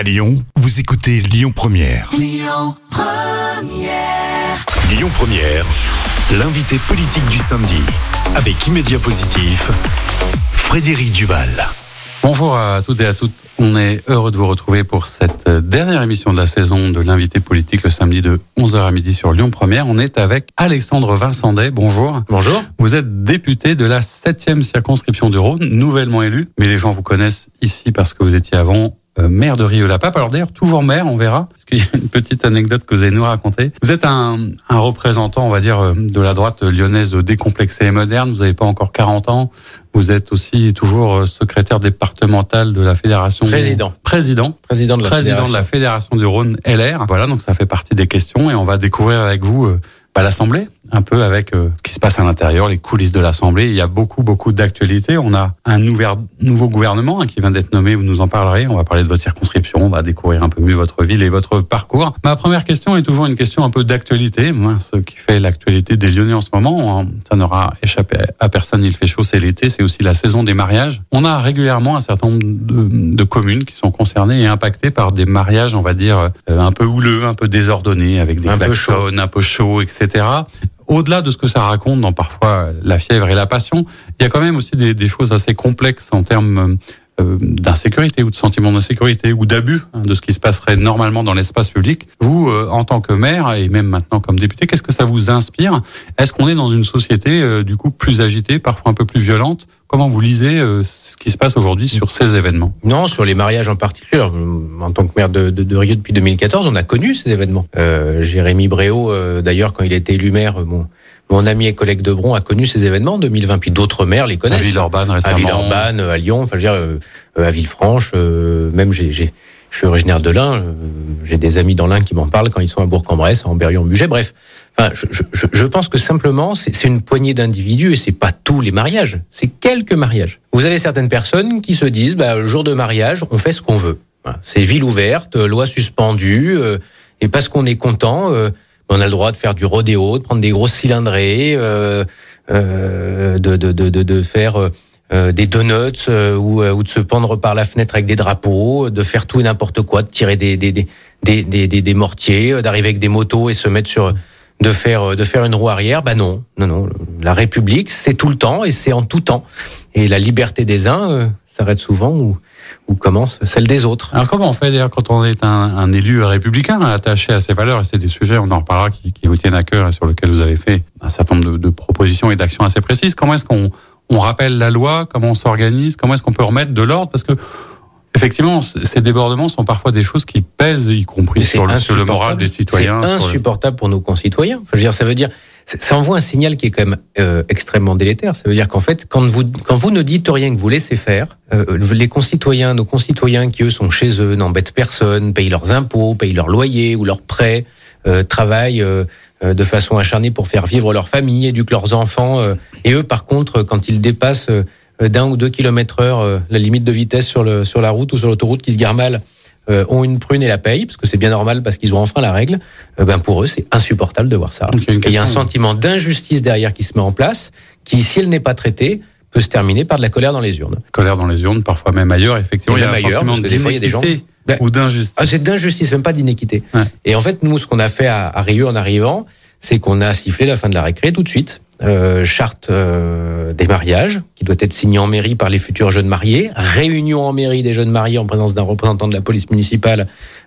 À Lyon, vous écoutez Lyon Première. Lyon Première. l'invité politique du samedi. Avec Immédiat Positif, Frédéric Duval. Bonjour à toutes et à toutes. On est heureux de vous retrouver pour cette dernière émission de la saison de l'invité politique le samedi de 11h à midi sur Lyon Première. On est avec Alexandre Vincendet. Bonjour. Bonjour. Vous êtes député de la 7e circonscription du Rhône, nouvellement élu. Mais les gens vous connaissent ici parce que vous étiez avant euh, maire de Rieux-la-Pape. Alors d'ailleurs, toujours maire, on verra, parce qu'il y a une petite anecdote que vous allez nous raconter. Vous êtes un, un représentant, on va dire, euh, de la droite lyonnaise décomplexée et moderne. Vous n'avez pas encore 40 ans. Vous êtes aussi toujours euh, secrétaire départemental de la fédération. Président. Président. Président de la Président fédération. de la fédération du Rhône LR. Voilà, donc ça fait partie des questions et on va découvrir avec vous bah, l'Assemblée, un peu avec euh, ce qui se passe à l'intérieur, les coulisses de l'Assemblée. Il y a beaucoup, beaucoup d'actualités. On a un nouveau gouvernement hein, qui vient d'être nommé, vous nous en parlerez. On va parler de votre circonscription, on va découvrir un peu mieux votre ville et votre parcours. Ma première question est toujours une question un peu d'actualité. Moi, ce qui fait l'actualité des Lyonnais en ce moment, ça n'aura échappé à personne, il fait chaud, c'est l'été, c'est aussi la saison des mariages. On a régulièrement un certain nombre de, de communes qui sont concernées et impactées par des mariages, on va dire, euh, un peu houleux, un peu désordonnés, avec des Un peu klaxons, un peu chaud, etc au-delà de ce que ça raconte dans parfois la fièvre et la passion, il y a quand même aussi des, choses assez complexes en termes euh, d'insécurité ou de sentiment d'insécurité ou d'abus hein, de ce qui se passerait normalement dans l'espace public. Vous, euh, en tant que maire et même maintenant comme député, qu'est-ce que ça vous inspire? Est-ce qu'on est dans une société euh, du coup plus agitée, parfois un peu plus violente? Comment vous lisez qui se passe aujourd'hui sur ces événements Non, sur les mariages en particulier. En tant que maire de, de, de Rio depuis 2014, on a connu ces événements. Euh, Jérémy Bréau, euh, d'ailleurs, quand il été élu maire, mon, mon ami et collègue de Bron a connu ces événements en 2020. Puis d'autres maires les À connaissent. Villeurbanne à récemment. Villeurbanne, à Lyon, enfin, je veux dire, euh, euh, à Villefranche, euh, même j'ai, je suis originaire de l'Ain, euh, j'ai des amis dans l'Ain qui m'en parlent quand ils sont à Bourg-en-Bresse, en Berry-en-Bugey, bref. Enfin, je, je, je- pense que simplement, c'est, une poignée d'individus et c'est pas tous les mariages, c'est quelques mariages. Vous avez certaines personnes qui se disent, bah, le jour de mariage, on fait ce qu'on veut. C'est ville ouverte, euh, loi suspendue, euh, et parce qu'on est content, euh, on a le droit de faire du rodéo, de prendre des grosses cylindrées, euh, euh, de, de, de, de faire euh, euh, des donuts euh, ou, euh, ou de se pendre par la fenêtre avec des drapeaux, de faire tout et n'importe quoi, de tirer des, des, des, des, des, mortiers, euh, d'arriver avec des motos et se mettre sur de faire euh, de faire une roue arrière. Bah non, non, non. La République, c'est tout le temps et c'est en tout temps. Et la liberté des uns euh, s'arrête souvent où, où commence celle des autres. Alors comment on fait d'ailleurs quand on est un, un élu républicain attaché à ces valeurs et c'est des sujets, on en reparlera, qui, qui vous tiennent à cœur et sur lesquels vous avez fait un certain nombre de, de propositions et d'actions assez précises. Comment est-ce qu'on on rappelle la loi Comment on s'organise Comment est-ce qu'on peut remettre de l'ordre Parce que effectivement, ces débordements sont parfois des choses qui pèsent, y compris sur le, sur le moral des citoyens. C'est le- insupportable pour nos concitoyens. Enfin, je veux dire, ça veut dire, ça envoie un signal qui est quand même euh, extrêmement délétère. Ça veut dire qu'en fait, quand vous quand vous ne dites rien, que vous laissez faire, euh, les concitoyens, nos concitoyens qui eux sont chez eux, n'embêtent personne, payent leurs impôts, payent leurs loyers ou leurs prêts, euh, travaillent. Euh, euh, de façon acharnée pour faire vivre leur famille, éduquent leurs enfants. euh, et eux, par contre, quand ils dépassent euh, d'un ou deux kilomètres heure euh, la limite de vitesse sur, le, sur la route ou sur l'autoroute qui se gare mal, euh, ont une prune et la payent, parce que c'est bien normal, parce qu'ils ont enfreint la règle, euh, ben pour eux, c'est insupportable de voir ça. Donc, il y a une Et il y a un sentiment d'injustice derrière qui se met en place, qui, si elle n'est pas traitée, peut se terminer par de la colère dans les urnes. colère dans les urnes, parfois même ailleurs. Effectivement, Et il y a un ailleurs, sentiment parce que des fois, il y a des gens- Ben, ou d'injustice. Ah, c'est d'injustice, même pas d'inéquité. Ouais. Et en fait, nous, ce qu'on a fait à, à Rieux en arrivant, c'est qu'on a sifflé la fin de la récré tout de suite. Euh, charte euh, des mariages, qui doit être signée en mairie par les futurs jeunes mariés. Réunion en mairie des jeunes mariés en présence d'un représentant de la police municipale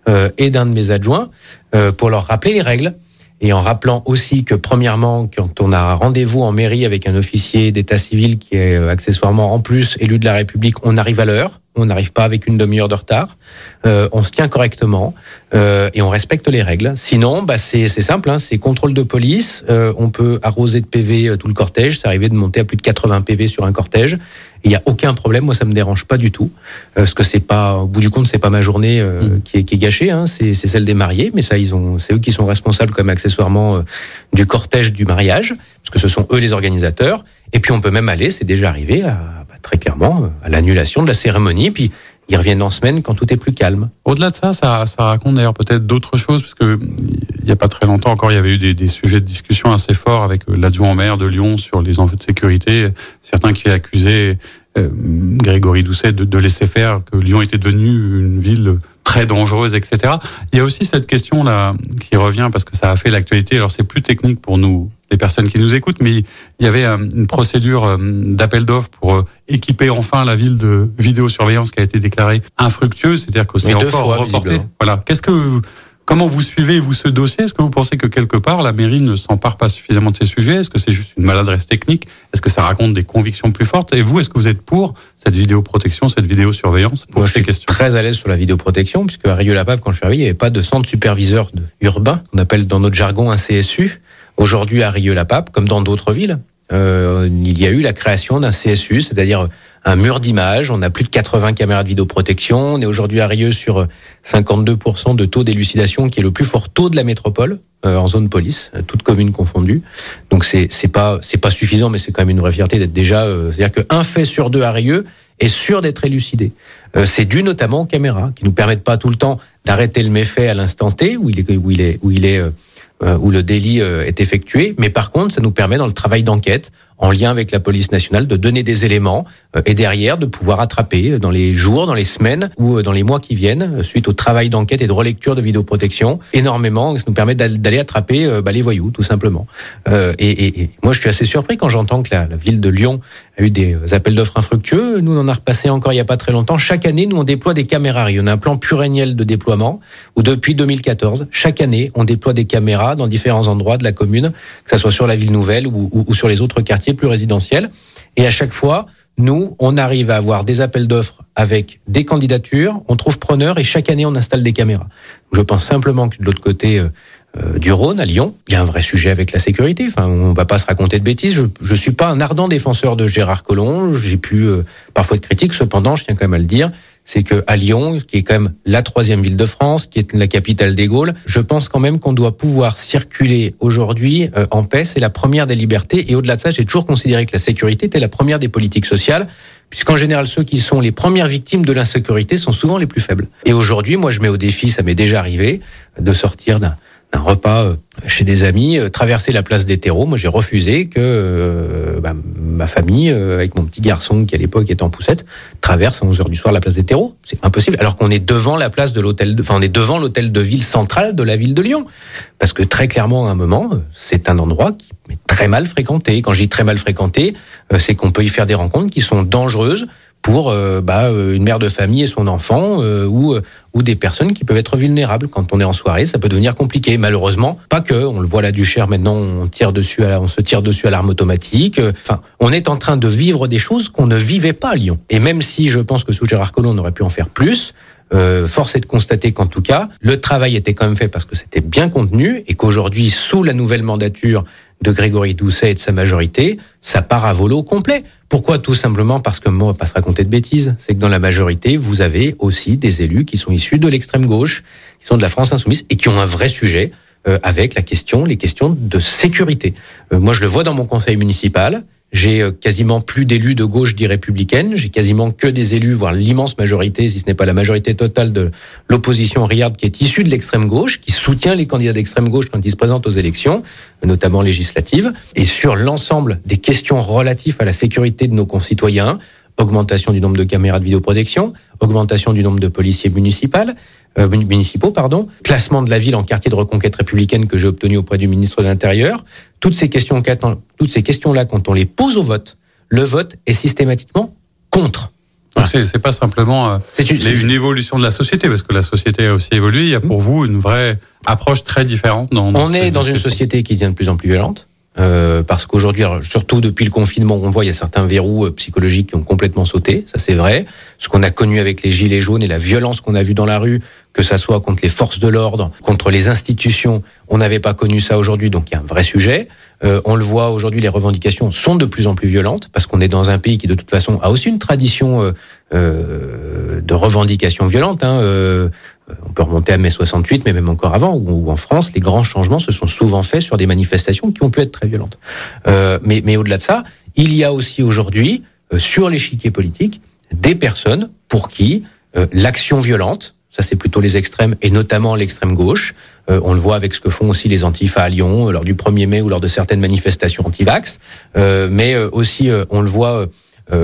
euh, et d'un de mes adjoints, euh, pour leur rappeler les règles. Et en rappelant aussi que, premièrement, quand on a un rendez-vous en mairie avec un officier d'état civil qui est euh, accessoirement en plus élu de la République, on arrive à l'heure, on n'arrive pas avec une demi-heure de retard, euh, on se tient correctement euh, et on respecte les règles. Sinon, bah, c'est simple, hein, c'est contrôle de police, euh, on peut arroser de PV euh, tout le cortège, c'est arrivé de monter à plus de 80 PV sur un cortège. Il n'y a aucun problème, moi ça me dérange pas du tout, euh, parce que c'est pas, au bout du compte, c'est pas ma journée euh, Mm. qui, est, qui est gâchée, hein, c'est celle des mariés, mais ça ils ont, c'est eux qui sont responsables comme accessoirement du cortège du mariage, parce que ce sont eux les organisateurs. Et puis on peut même aller, c'est déjà arrivé, à, très clairement, à l'annulation de la cérémonie, puis ils reviennent en semaine quand tout est plus calme. Au-delà de ça, ça, ça raconte d'ailleurs peut-être d'autres choses, parce que il n'y a pas très longtemps encore, il y avait eu des, des sujets de discussion assez forts avec euh, l'adjoint au maire de Lyon sur les enjeux de sécurité. Certains qui accusaient euh, Grégory Doucet de, de laisser faire, que Lyon était devenue une ville très dangereuses, etc. Il y a aussi cette question là qui revient parce que ça a fait l'actualité. Alors c'est plus technique pour nous, les personnes qui nous écoutent, mais il y avait une procédure d'appel d'offres pour équiper enfin la ville de vidéosurveillance qui a été déclarée infructueuse, c'est-à-dire que c'est encore reporté. Voilà. Qu'est-ce que Comment vous suivez, vous, ce dossier? Est-ce que vous pensez que quelque part, la mairie ne s'empare pas suffisamment de ces sujets? Est-ce que c'est juste une maladresse technique? Est-ce que ça raconte des convictions plus fortes? Et vous, est-ce que vous êtes pour cette vidéoprotection, cette vidéosurveillance pour Moi, ces je suis très à l'aise sur la vidéoprotection, puisque à Rieux-la-Pape, quand je suis arrivé, il n'y avait pas de centre superviseur urbain, qu'on appelle dans notre jargon un CSU. Aujourd'hui, à Rieux-la-Pape, comme dans d'autres villes, euh, il y a eu la création d'un CSU, c'est-à-dire un mur d'image. On a plus de 80 caméras de vidéoprotection. On est aujourd'hui à Rieux sur 52% de taux d'élucidation, qui est le plus fort taux de la métropole euh, en zone police, toutes communes confondues. Donc c'est c'est pas c'est pas suffisant, mais c'est quand même une vraie fierté d'être déjà. Euh, c'est-à-dire qu'un fait sur deux à Rieux est sûr d'être élucidé. Euh, c'est dû notamment aux caméras qui nous permettent pas tout le temps d'arrêter le méfait à l'instant T où il est où il est où il est où le délit est effectué, mais par contre, ça nous permet dans le travail d'enquête en lien avec la police nationale, de donner des éléments euh, et derrière de pouvoir attraper dans les jours, dans les semaines ou euh, dans les mois qui viennent, euh, suite au travail d'enquête et de relecture de vidéoprotection, énormément. Ça nous permet d'aller attraper bah, les voyous, tout simplement. et, moi, je suis assez surpris quand j'entends que la, ville de Lyon a eu des appels d'offres infructueux. Nous, on en a repassé encore il n'y a pas très longtemps. Chaque année, nous, on déploie des caméras. Il y a un plan pluriannuel de déploiement où depuis 2014, chaque année, on déploie des caméras dans différents endroits de la commune, que ce soit sur la ville nouvelle ou, ou sur les autres quartiers plus résidentiel. Et à chaque fois, nous, on arrive à avoir des appels d'offres avec des candidatures, on trouve preneur et chaque année on installe des caméras. Je pense simplement que de l'autre côté euh, du Rhône, à Lyon, il y a un vrai sujet avec la sécurité. Enfin, on va pas se raconter de bêtises. Je, ne suis pas un ardent défenseur de Gérard Collomb. J'ai pu euh, parfois de critiques. Cependant, je tiens quand même à le dire, c'est que à Lyon, qui est quand même la troisième ville de France, qui est la capitale des Gaules, je pense quand même qu'on doit pouvoir circuler aujourd'hui euh, en paix. C'est la première des libertés. Et au-delà de ça, j'ai toujours considéré que la sécurité était la première des politiques sociales puisqu'en général, ceux qui sont les premières victimes de l'insécurité sont souvent les plus faibles. Et aujourd'hui, moi, je mets au défi, ça m'est déjà arrivé, de sortir d'un un repas euh, chez des amis, euh, traverser la place des terreaux. Moi, j'ai refusé que euh, bah, ma famille, avec mon petit garçon qui à l'époque était en poussette, traverse à 11 heures du soir la place des terreaux. C'est impossible. Alors qu'on est devant la place de l'hôtel, enfin, on est devant l'hôtel de ville centrale de la ville de Lyon. Parce que très clairement, à un moment, c'est un endroit qui est très mal fréquenté. Quand je dis très mal fréquenté, c'est qu'on peut y faire des rencontres qui sont dangereuses pour euh, bah, euh, une mère de famille et son enfant euh, ou ou des personnes qui peuvent être vulnérables quand on est en soirée. Ça peut devenir compliqué. Malheureusement pas que. On le voit là du cher maintenant on tire dessus à on se tire dessus à l'arme automatique. Enfin on est en train de vivre des choses qu'on ne vivait pas à Lyon. Et même si je pense que sous Gérard Collomb on aurait pu en faire plus euh, force est de constater qu'en tout cas, le travail était quand même fait parce que c'était bien contenu et qu'aujourd'hui, sous la nouvelle mandature de Grégory Doucet et de sa majorité, ça part à volo complet. Pourquoi Tout simplement parce que moi, on va pas se raconter de bêtises. C'est que dans la majorité, vous avez aussi des élus qui sont issus de l'extrême gauche, qui sont de la France insoumise et qui ont un vrai sujet euh, avec la question, les questions de sécurité. Euh, moi, je le vois dans mon conseil municipal. J'ai euh, quasiment plus d'élus de gauche dit républicaine. J'ai quasiment que des élus, voire l'immense majorité, si ce n'est pas la majorité totale de l'opposition Riyad, qui est issue de l'extrême gauche, qui soutient les candidats d'extrême gauche quand ils se présentent aux élections, notamment législatives. Et sur l'ensemble des questions relatives à la sécurité de nos concitoyens, augmentation du nombre de caméras de vidéoprotection, augmentation du nombre de policiers municipaux, euh, municipaux, classement de la ville en quartier de reconquête républicaine que j'ai obtenu auprès du ministre de l'Intérieur. Toutes ces questions, toutes ces questions-là, quand on les pose au vote, le vote est systématiquement contre. C'est pas simplement euh, une, évolution de la société, parce que la société a aussi évolué. Il y a pour vous une vraie approche très différente. Dans, dans on est dans une société qui devient de plus en plus violente. Euh, parce qu'aujourd'hui, surtout depuis le confinement, on voit il y a certains verrous euh, psychologiques qui ont complètement sauté, ça c'est vrai. Ce qu'on a connu avec les gilets jaunes et la violence qu'on a vue dans la rue, que ça soit contre les forces de l'ordre, contre les institutions, on n'avait pas connu ça aujourd'hui, donc il y a un vrai sujet. Euh, on le voit aujourd'hui, les revendications sont de plus en plus violentes parce qu'on est dans un pays qui de toute façon a aussi une tradition euh, de revendications violentes. Hein, on peut remonter à mai 68, mais même encore avant, où, en France, les grands changements se sont souvent faits sur des manifestations qui ont pu être très violentes. Euh, mais, mais au-delà de ça, il y a aussi aujourd'hui, euh, sur l'échiquier politique, des personnes pour qui euh, l'action violente, ça c'est plutôt les extrêmes, et notamment l'extrême gauche, on le voit avec ce que font aussi les antifas à Lyon lors du 1er mai ou lors de certaines manifestations anti-vax, mais aussi on le voit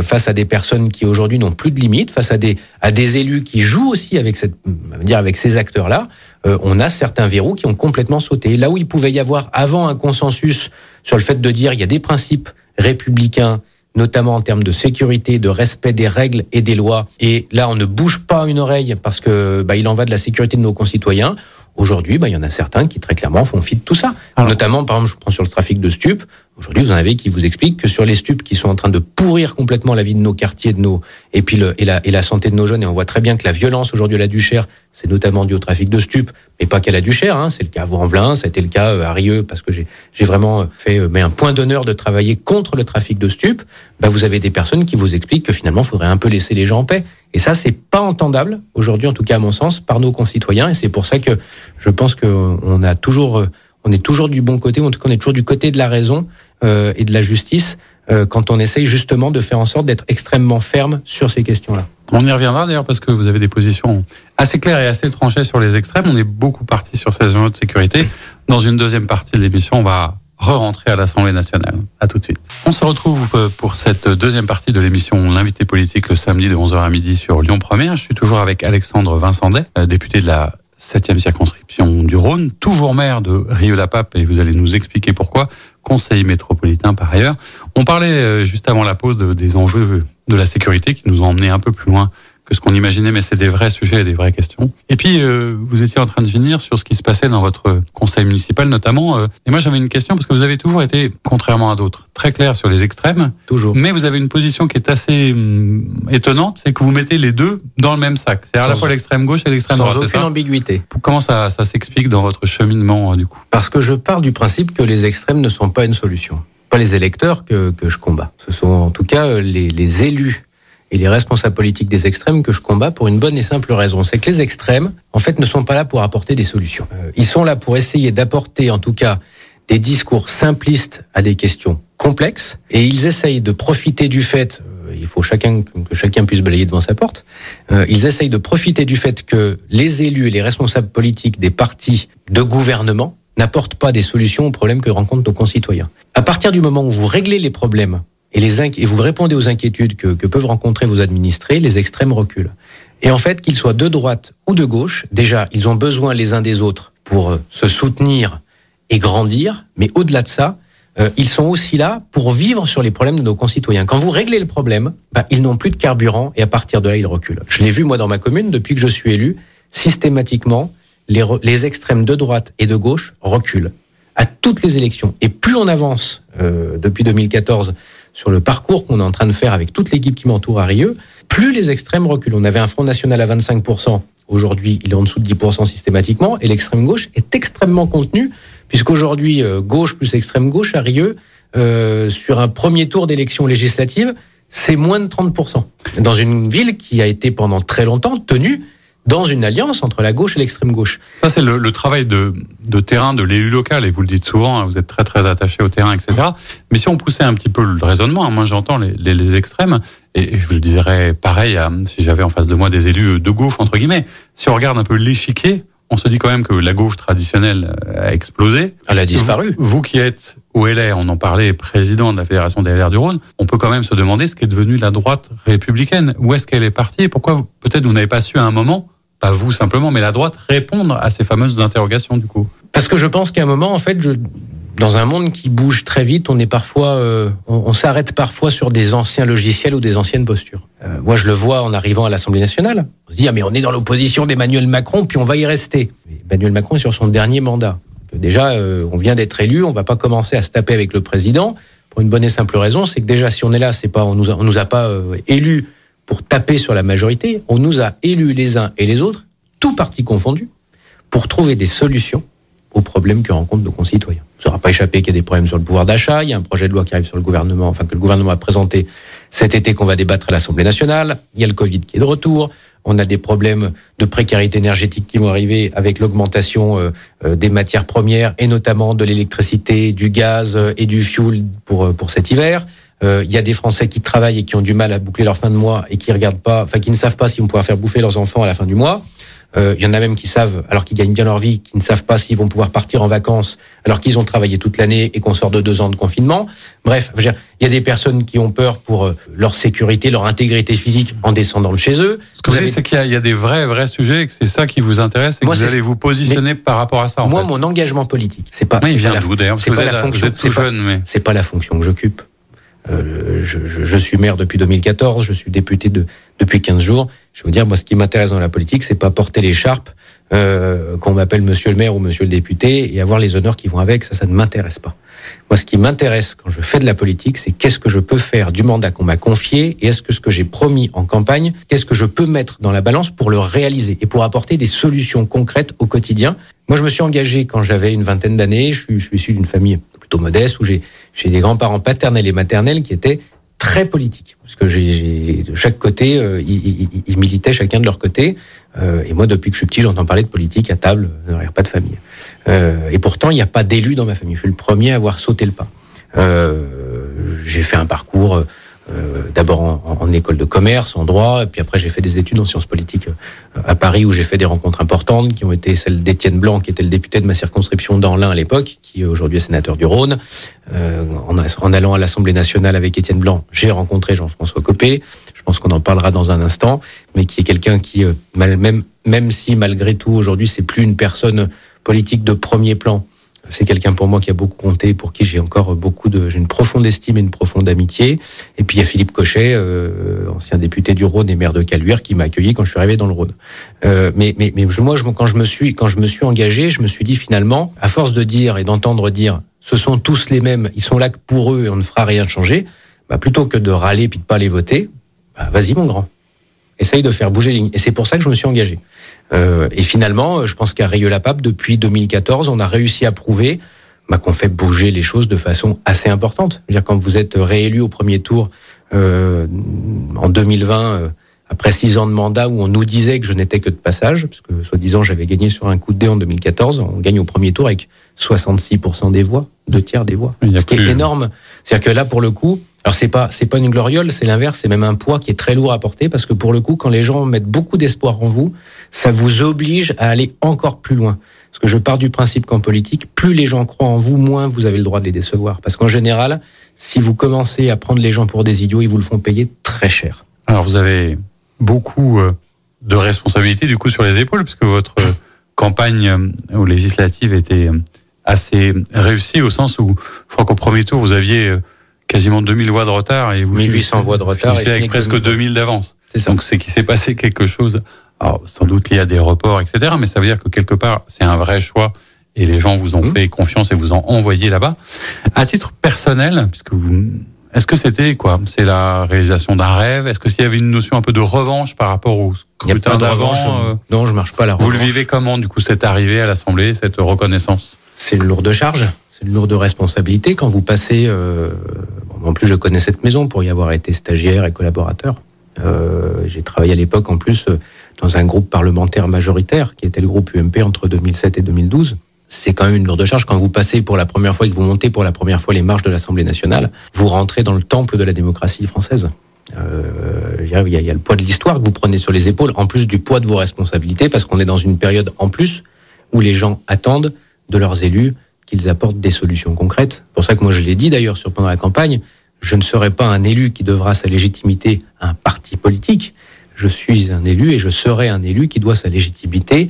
face à des personnes qui aujourd'hui n'ont plus de limites, face à des à des élus qui jouent aussi avec cette dire avec ces acteurs-là, on a certains verrous qui ont complètement sauté. Là où il pouvait y avoir avant un consensus sur le fait de dire il y a des principes républicains notamment en termes de sécurité, de respect des règles et des lois. Et là, on ne bouge pas une oreille parce que bah, il en va de la sécurité de nos concitoyens. Aujourd'hui, bah, il y en a certains qui très clairement font fi de tout ça. Notamment, par exemple, je prends sur le trafic de stupes. Aujourd'hui, vous en avez qui vous expliquent que sur les stupes qui sont en train de pourrir complètement la vie de nos quartiers, de nos et puis le, et la et la santé de nos jeunes. Et on voit très bien que la violence aujourd'hui à la Duchère, c'est notamment dû au trafic de stupes, mais pas qu'à la Duchère. Hein, c'est le cas à Vaux-en-Velin, ça a été le cas euh, à Rieux, parce que j'ai vraiment fait euh, mais un point d'honneur de travailler contre le trafic de stupes. Bah, vous avez des personnes qui vous expliquent que finalement, il faudrait un peu laisser les gens en paix. Et ça, c'est pas entendable aujourd'hui, en tout cas à mon sens, par nos concitoyens. Et c'est pour ça que je pense qu'on a toujours, euh, on est toujours du bon côté, ou en tout cas, on est toujours du côté de la raison euh, et de la justice euh, quand on essaye justement de faire en sorte d'être extrêmement ferme sur ces questions-là. On y reviendra d'ailleurs parce que vous avez des positions assez claires et assez tranchées sur les extrêmes. On est beaucoup parti sur ces enjeux de sécurité. Dans une deuxième partie de l'émission, on va re-rentrer à l'Assemblée nationale. À tout de suite. On se retrouve pour cette deuxième partie de l'émission L'invité politique le samedi de 11h à midi sur Lyon 1 Je suis toujours avec Alexandre Vincendet, député de la septième circonscription du Rhône, toujours maire de Rieux-la-Pape, et vous allez nous expliquer pourquoi, conseiller métropolitain par ailleurs. On parlait euh, juste avant la pause des enjeux de la sécurité qui nous ont emmenés un peu plus loin que ce qu'on imaginait, mais c'est des vrais sujets et des vraies questions. Et puis, euh, vous étiez en train de finir sur ce qui se passait dans votre conseil municipal, notamment. Euh, et moi, j'avais une question parce que vous avez toujours été, contrairement à d'autres, très clair sur les extrêmes. Toujours. Mais vous avez une position qui est assez hum, étonnante, c'est que vous mettez les deux dans le même sac. C'est à la fois l'extrême gauche et l'extrême droite. Sans aucune ambiguïté. Comment ça, ça s'explique dans votre cheminement, euh, du coup Parce que je pars du principe que les extrêmes ne sont pas une solution. Pas les électeurs que, que je combats. Ce sont en tout cas les, les élus et les responsables politiques des extrêmes que je combats pour une bonne et simple raison. C'est que les extrêmes, en fait, ne sont pas là pour apporter des solutions. Euh, ils sont là pour essayer d'apporter, en tout cas, des discours simplistes à des questions complexes, et ils essayent de profiter du fait, euh, il faut chacun que chacun puisse balayer devant sa porte, euh, ils essayent de profiter du fait que les élus et les responsables politiques des partis de gouvernement n'apportent pas des solutions aux problèmes que rencontrent nos concitoyens. À partir du moment où vous réglez les problèmes et, les et vous répondez aux inquiétudes que, que peuvent rencontrer vos administrés, les extrêmes reculent. Et en fait, qu'ils soient de droite ou de gauche, déjà, ils ont besoin les uns des autres pour euh, se soutenir et grandir, mais au-delà de ça, euh, ils sont aussi là pour vivre sur les problèmes de nos concitoyens. Quand vous réglez le problème, bah, ils n'ont plus de carburant et à partir de là, ils reculent. Je l'ai vu moi dans ma commune depuis que je suis élu, systématiquement, les, les extrêmes de droite et de gauche reculent à toutes les élections. Et plus on avance euh, depuis 2014 sur le parcours qu'on est en train de faire avec toute l'équipe qui m'entoure à Rieux, plus les extrêmes reculent. On avait un Front National à 25%, aujourd'hui il est en dessous de 10% systématiquement, et l'extrême gauche est extrêmement contenu, puisqu'aujourd'hui, euh, gauche plus extrême gauche à Rieux, euh, sur un premier tour d'élection législative, c'est moins de 30%. Dans une ville qui a été pendant très longtemps tenue dans une alliance entre la gauche et l'extrême gauche. Ça, c'est le, le, travail de, de terrain de l'élu local, et vous le dites souvent, hein, vous êtes très très attaché au terrain, etc. Mais si on poussait un petit peu le raisonnement, hein, moi j'entends les, les, les, extrêmes, et je le dirais pareil à, si j'avais en face de moi des élus de gauche, entre guillemets, si on regarde un peu l'échiquier, on se dit quand même que la gauche traditionnelle a explosé. Elle a disparu. Vous, vous, qui êtes au LR, on en parlait, président de la Fédération des LR du Rhône, on peut quand même se demander ce qu'est devenu la droite républicaine. Où est-ce qu'elle est partie et pourquoi peut-être vous n'avez pas su à un moment pas vous simplement, mais la droite, répondre à ces fameuses interrogations du coup? Parce que je pense qu'à un moment, en fait, je, dans un monde qui bouge très vite, on est parfois, euh, on, on s'arrête parfois sur des anciens logiciels ou des anciennes postures. Euh, moi, je le vois en arrivant à l'Assemblée nationale. On se dit ah mais on est dans l'opposition d'Emmanuel Macron, puis on va y rester. Mais Emmanuel Macron est sur son dernier mandat. Déjà, euh, on vient d'être élu, on va pas commencer à se taper avec le président pour une bonne et simple raison, c'est que déjà si on est là, c'est pas on nous on nous a pas euh, élus pour taper sur la majorité, on nous a élus les uns et les autres, tout parti confondu, pour trouver des solutions aux problèmes que rencontrent nos concitoyens. Ça n'aura pas échappé qu'il y a des problèmes sur le pouvoir d'achat, il y a un projet de loi qui arrive sur le gouvernement, enfin que le gouvernement a présenté cet été qu'on va débattre à l'Assemblée nationale, il y a le Covid qui est de retour, on a des problèmes de précarité énergétique qui vont arriver avec l'augmentation euh, des matières premières et notamment de l'électricité, du gaz et du fuel pour, pour cet hiver. Euh, il y a des Français qui travaillent et qui ont du mal à boucler leur fin de mois et qui regardent pas, enfin qui ne savent pas si on pouvoir faire bouffer leurs enfants à la fin du mois. Euh, il y en a même qui savent, alors qu'ils gagnent bien leur vie, qui ne savent pas s'ils vont pouvoir partir en vacances alors qu'ils ont travaillé toute l'année et qu'on sort de deux ans de confinement. Bref, il y a des personnes qui ont peur pour euh, leur sécurité, leur intégrité physique en descendant de chez eux. Ce que vous, c'est qu'il y, a des vrais, vrais sujets et que c'est ça qui vous intéresse et que vous allez vous positionner par rapport à ça. moi, mon engagement politique, c'est pas. il vient d'où d'ailleurs C'est pas la fonction. C'est pas la fonction que j'occupe. Euh, je, je, je, suis maire depuis 2014, je suis député de, depuis 15 jours. Je veux dire, moi, ce qui m'intéresse dans la politique, c'est pas porter l'écharpe, euh, qu'on m'appelle monsieur le maire ou monsieur le député, et avoir les honneurs qui vont avec. Ça, ça ne m'intéresse pas. Moi, ce qui m'intéresse quand je fais de la politique, c'est qu'est-ce que je peux faire du mandat qu'on m'a confié, et est-ce que ce que j'ai promis en campagne, qu'est-ce que je peux mettre dans la balance pour le réaliser et pour apporter des solutions concrètes au quotidien. Moi, je me suis engagé quand j'avais une vingtaine d'années. Je suis, je suis issu d'une famille plutôt modeste où j'ai j'ai des grands-parents paternels et maternels qui étaient très politiques. Parce que j'ai de chaque côté, euh, ils, militaient chacun de leur côté. Euh, et moi, depuis que je suis petit, j'entends parler de politique à table, a pas de famille. Euh, et pourtant, il n'y a pas d'élu dans ma famille. Je suis le premier à avoir sauté le pas. j'ai fait un parcours euh, d'abord en, école de commerce, en droit, et puis après j'ai fait des études en sciences politiques euh, à Paris où j'ai fait des rencontres importantes qui ont été celles d'Étienne Blanc, qui était le député de ma circonscription dans l'Ain à l'époque, qui aujourd'hui est sénateur du Rhône. Euh, en, en, allant à l'Assemblée nationale avec Étienne Blanc, j'ai rencontré Jean-François Copé. Je pense qu'on en parlera dans un instant, mais qui est quelqu'un qui, même, même si malgré tout aujourd'hui c'est plus une personne politique de premier plan, c'est quelqu'un pour moi qui a beaucoup compté, pour qui j'ai encore beaucoup de, j'ai une profonde estime et une profonde amitié. Et puis il y a Philippe Cochet, euh, ancien député du Rhône et maire de Caluire, qui m'a accueilli quand je suis arrivé dans le Rhône. Euh, mais, mais, mais moi, je, quand je me suis, quand je me suis engagé, je me suis dit finalement, à force de dire et d'entendre dire, ce sont tous les mêmes, ils sont là que pour eux et on ne fera rien changer. Bah, plutôt que de râler puis de pas les voter, bah, vas-y mon grand, essaye de faire bouger les lignes. Et c'est pour ça que je me suis engagé. Euh, et finalement, je pense qu'à Rieux-la-Pape, depuis 2014, on a réussi à prouver bah, qu'on fait bouger les choses de façon assez importante. -dire quand vous êtes réélu au premier tour euh, en 2020, euh, après six ans de mandat où on nous disait que je n'étais que de passage, parce que soi-disant j'avais gagné sur un coup de dé en 2014, on gagne au premier tour avec 66% des voix, deux tiers des voix, ce qui est énorme. C'est-à-dire que là, pour le coup, alors c'est pas c'est pas une gloriole, c'est l'inverse, c'est même un poids qui est très lourd à porter parce que pour le coup, quand les gens mettent beaucoup d'espoir en vous, ça vous oblige à aller encore plus loin. Parce que je pars du principe qu'en politique, plus les gens croient en vous, moins vous avez le droit de les décevoir. Parce qu'en général, si vous commencez à prendre les gens pour des idiots, ils vous le font payer très cher. Alors vous avez beaucoup euh, de responsabilités du coup sur les épaules, puisque votre euh, campagne euh, législative était assez réussie au sens où je crois qu'au premier tour vous aviez quasiment 2000 voix de retard et vous 1800 voix de retard et avec presque 2000 d'avance. Donc c'est qu'il s'est passé quelque chose alors, sans doute lié à des reports, etc. Mais ça veut dire que quelque part, c'est un vrai choix et les gens vous ont mmh. fait confiance et vous ont envoyé là-bas. À titre personnel, puisque vous, est-ce que c'était quoi? C'est la réalisation d'un rêve? Est-ce que s'il y avait une notion un peu de revanche par rapport au scrutin d'avant euh, Non, je marche pas la Vous le vivez comment, du coup, cette arrivée à l'Assemblée, cette reconnaissance? C'est une lourde charge, c'est une lourde responsabilité quand vous passez. Euh, en plus, je connais cette maison pour y avoir été stagiaire et collaborateur. Euh, J'ai travaillé à l'époque, en plus, dans un groupe parlementaire majoritaire, qui était le groupe UMP entre 2007 et 2012. C'est quand même une lourde charge quand vous passez pour la première fois et que vous montez pour la première fois les marches de l'Assemblée nationale. Vous rentrez dans le temple de la démocratie française. Euh, y il y a le poids de l'histoire que vous prenez sur les épaules, en plus du poids de vos responsabilités, parce qu'on est dans une période en plus où les gens attendent de leurs élus qu'ils apportent des solutions concrètes. C'est pour ça que moi je l'ai dit d'ailleurs sur pendant la campagne, je ne serai pas un élu qui devra sa légitimité à un parti politique je suis un élu et je serai un élu qui doit sa légitimité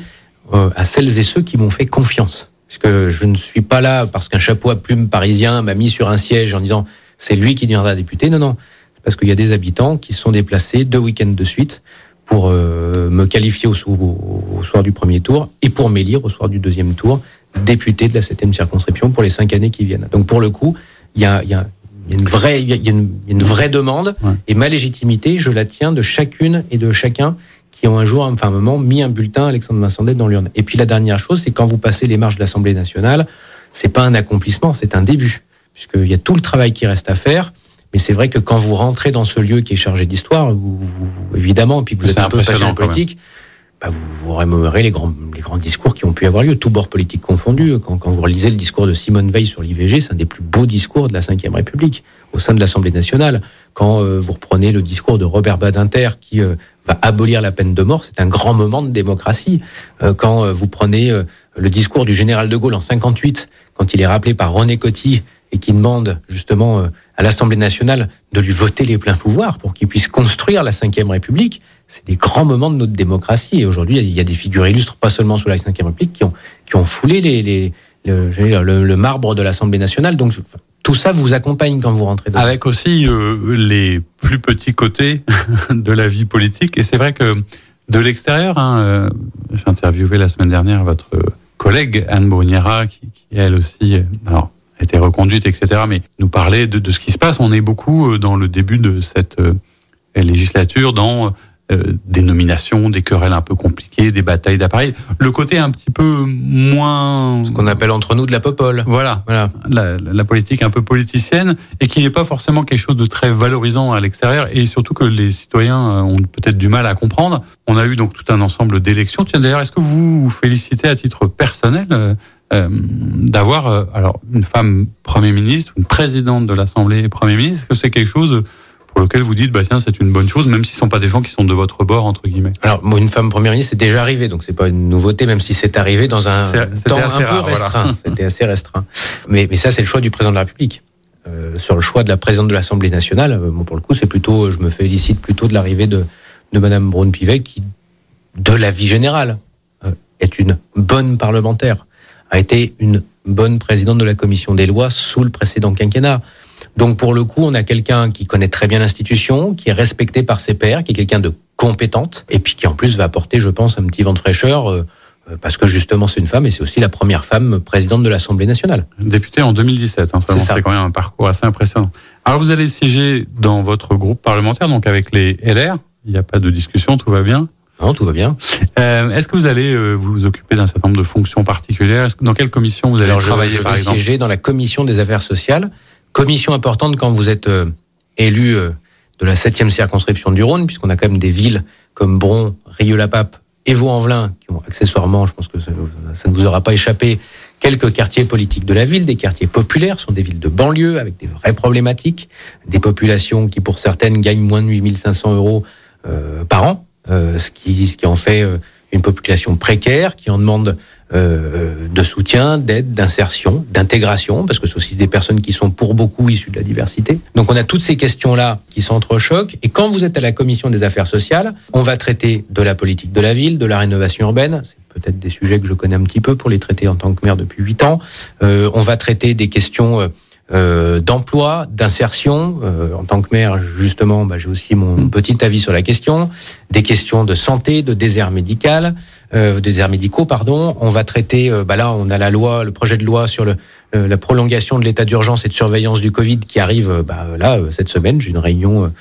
euh, à celles et ceux qui m'ont fait confiance. Parce que je ne suis pas là parce qu'un chapeau à plume parisien m'a mis sur un siège en disant c'est lui qui deviendra député. Non, non. C'est parce qu'il y a des habitants qui se sont déplacés deux week-ends de suite pour euh, me qualifier au, soir du premier tour et pour m'élire au soir du deuxième tour député de la septième circonscription pour les cinq années qui viennent. Donc pour le coup, il y a, y a il y a une vraie, il y a une, vraie demande. Et ma légitimité, je la tiens de chacune et de chacun qui ont un jour, enfin un moment, mis un bulletin Alexandre Vincent dans l'urne. Et puis la dernière chose, c'est quand vous passez les marches de l'Assemblée nationale, c'est pas un accomplissement, c'est un début, puisqu'il y a tout le travail qui reste à faire. Mais c'est vrai que quand vous rentrez dans ce lieu qui est chargé d'histoire, évidemment, puis que vous êtes un peu passionné politique, vous, vous remémorez les grands, discours qui ont pu avoir lieu, tout bord politique confondu. Quand, quand vous relisez le discours de Simone Veil sur l'IVG, c'est un des plus beaux discours de la Ve République au sein de l'Assemblée nationale. Quand euh, vous reprenez le discours de Robert Badinter qui euh, va abolir la peine de mort, c'est un grand moment de démocratie. Euh, quand vous prenez le discours du général de Gaulle en 58, quand il est rappelé par René Coty et qui demande justement à l'Assemblée nationale de lui voter les pleins pouvoirs pour qu'il puisse construire la Ve République, c'est des grands moments de notre démocratie. Et aujourd'hui, il y a des figures illustres, pas seulement sous la Ve République, qui ont, foulé le, marbre de l'Assemblée nationale. Donc tout ça vous accompagne quand vous rentrez dedans. Avec aussi euh, les plus petits côtés de la vie politique. Et c'est vrai que de l'extérieur, hein, euh, j'ai interviewé la semaine dernière votre collègue Anne Bruniera, qui, qui elle aussi, euh, a été reconduite, etc., mais nous parlait de, de, ce qui se passe. On est beaucoup dans le début de cette législature dans euh, des nominations, des querelles un peu compliquées, des batailles d'appareils. Le côté un petit peu moins... Ce qu'on appelle entre nous de la popole. Voilà, voilà. La, la politique un peu politicienne et qui n'est pas forcément quelque chose de très valorisant à l'extérieur et surtout que les citoyens euh, ont peut-être du mal à comprendre. On a eu donc tout un ensemble d'élections. Tiens, d'ailleurs, est-ce que vous vous félicitez à titre personnel euh, euh d'avoir alors une femme Premier ministre, une présidente de l'Assemblée Premier ministre? Est-ce que c'est quelque chose pour lequel vous dites bah tiens c'est une bonne chose même si ce sont pas des gens qui sont de votre bord entre guillemets. Alors moi une femme première ministre c'est déjà arrivé donc c'est pas une nouveauté même si c'est arrivé dans un temps un peu restreint. C'était assez restreint. Mais mais ça c'est le choix du président de la République. Euh, sur le choix de la présidente de l'Assemblée nationale, euh, moi pour le coup c'est plutôt je me félicite plutôt de l'arrivée de de Madame Braun-Pivet qui de la vie générale euh, est une bonne parlementaire, a été une bonne présidente de la commission des lois sous le précédent quinquennat. Donc pour le coup, on a quelqu'un qui connaît très bien l'institution, qui est respecté par ses pairs, qui est quelqu'un de compétente, et puis qui en plus va apporter, je pense, un petit vent de fraîcheur. Euh, euh, parce que justement c'est une femme et c'est aussi la première femme présidente de l'Assemblée nationale. Députée en 2017, hein, c'est quand même un parcours assez impressionnant. Alors vous allez siéger dans votre groupe parlementaire, donc avec les LR, il n'y a pas de discussion, tout va bien non, tout va bien. Euh, Est-ce que vous allez euh, vous occuper d'un certain nombre de fonctions particulières? Dans quelle commission vous allez Alors, travailler je, je par vais exemple? siéger dans la commission des affaires sociales commission importante quand vous êtes euh, élu euh, de la 7e circonscription du Rhône, puisqu'on a quand même des villes comme Bron, Rieux-la-Pape et Vaux-en-Velin, qui ont accessoirement, je pense que ça, ne vous aura pas échappé, quelques quartiers politiques de la ville, des quartiers populaires, sont des villes de banlieue avec des vraies problématiques, des populations qui pour certaines gagnent moins de 8500 euros euh, par an, ce, qui, en fait une population précaire, qui en demande euh, de soutien, d'aide, d'insertion, d'intégration, parce que c'est aussi des personnes qui sont pour beaucoup issues de la diversité. Donc on a toutes ces questions-là qui s'entrechoquent. Et quand vous êtes à la commission des affaires sociales, on va traiter de la politique de la ville, de la rénovation urbaine. C'est peut-être des sujets que je connais un petit peu pour les traiter en tant que maire depuis huit ans. Euh, on va traiter des questions... Euh, euh, d'emploi, d'insertion. Euh, en tant que maire, justement, bah, j'ai aussi mon petit avis sur la question. Des questions de santé, de désert médical, euh, de déserts médicaux, pardon. On va traiter, euh, bah là, on a la loi, le projet de loi sur le, euh, la prolongation de l'état d'urgence et de surveillance du Covid qui arrive bah, là cette semaine. J'ai une réunion.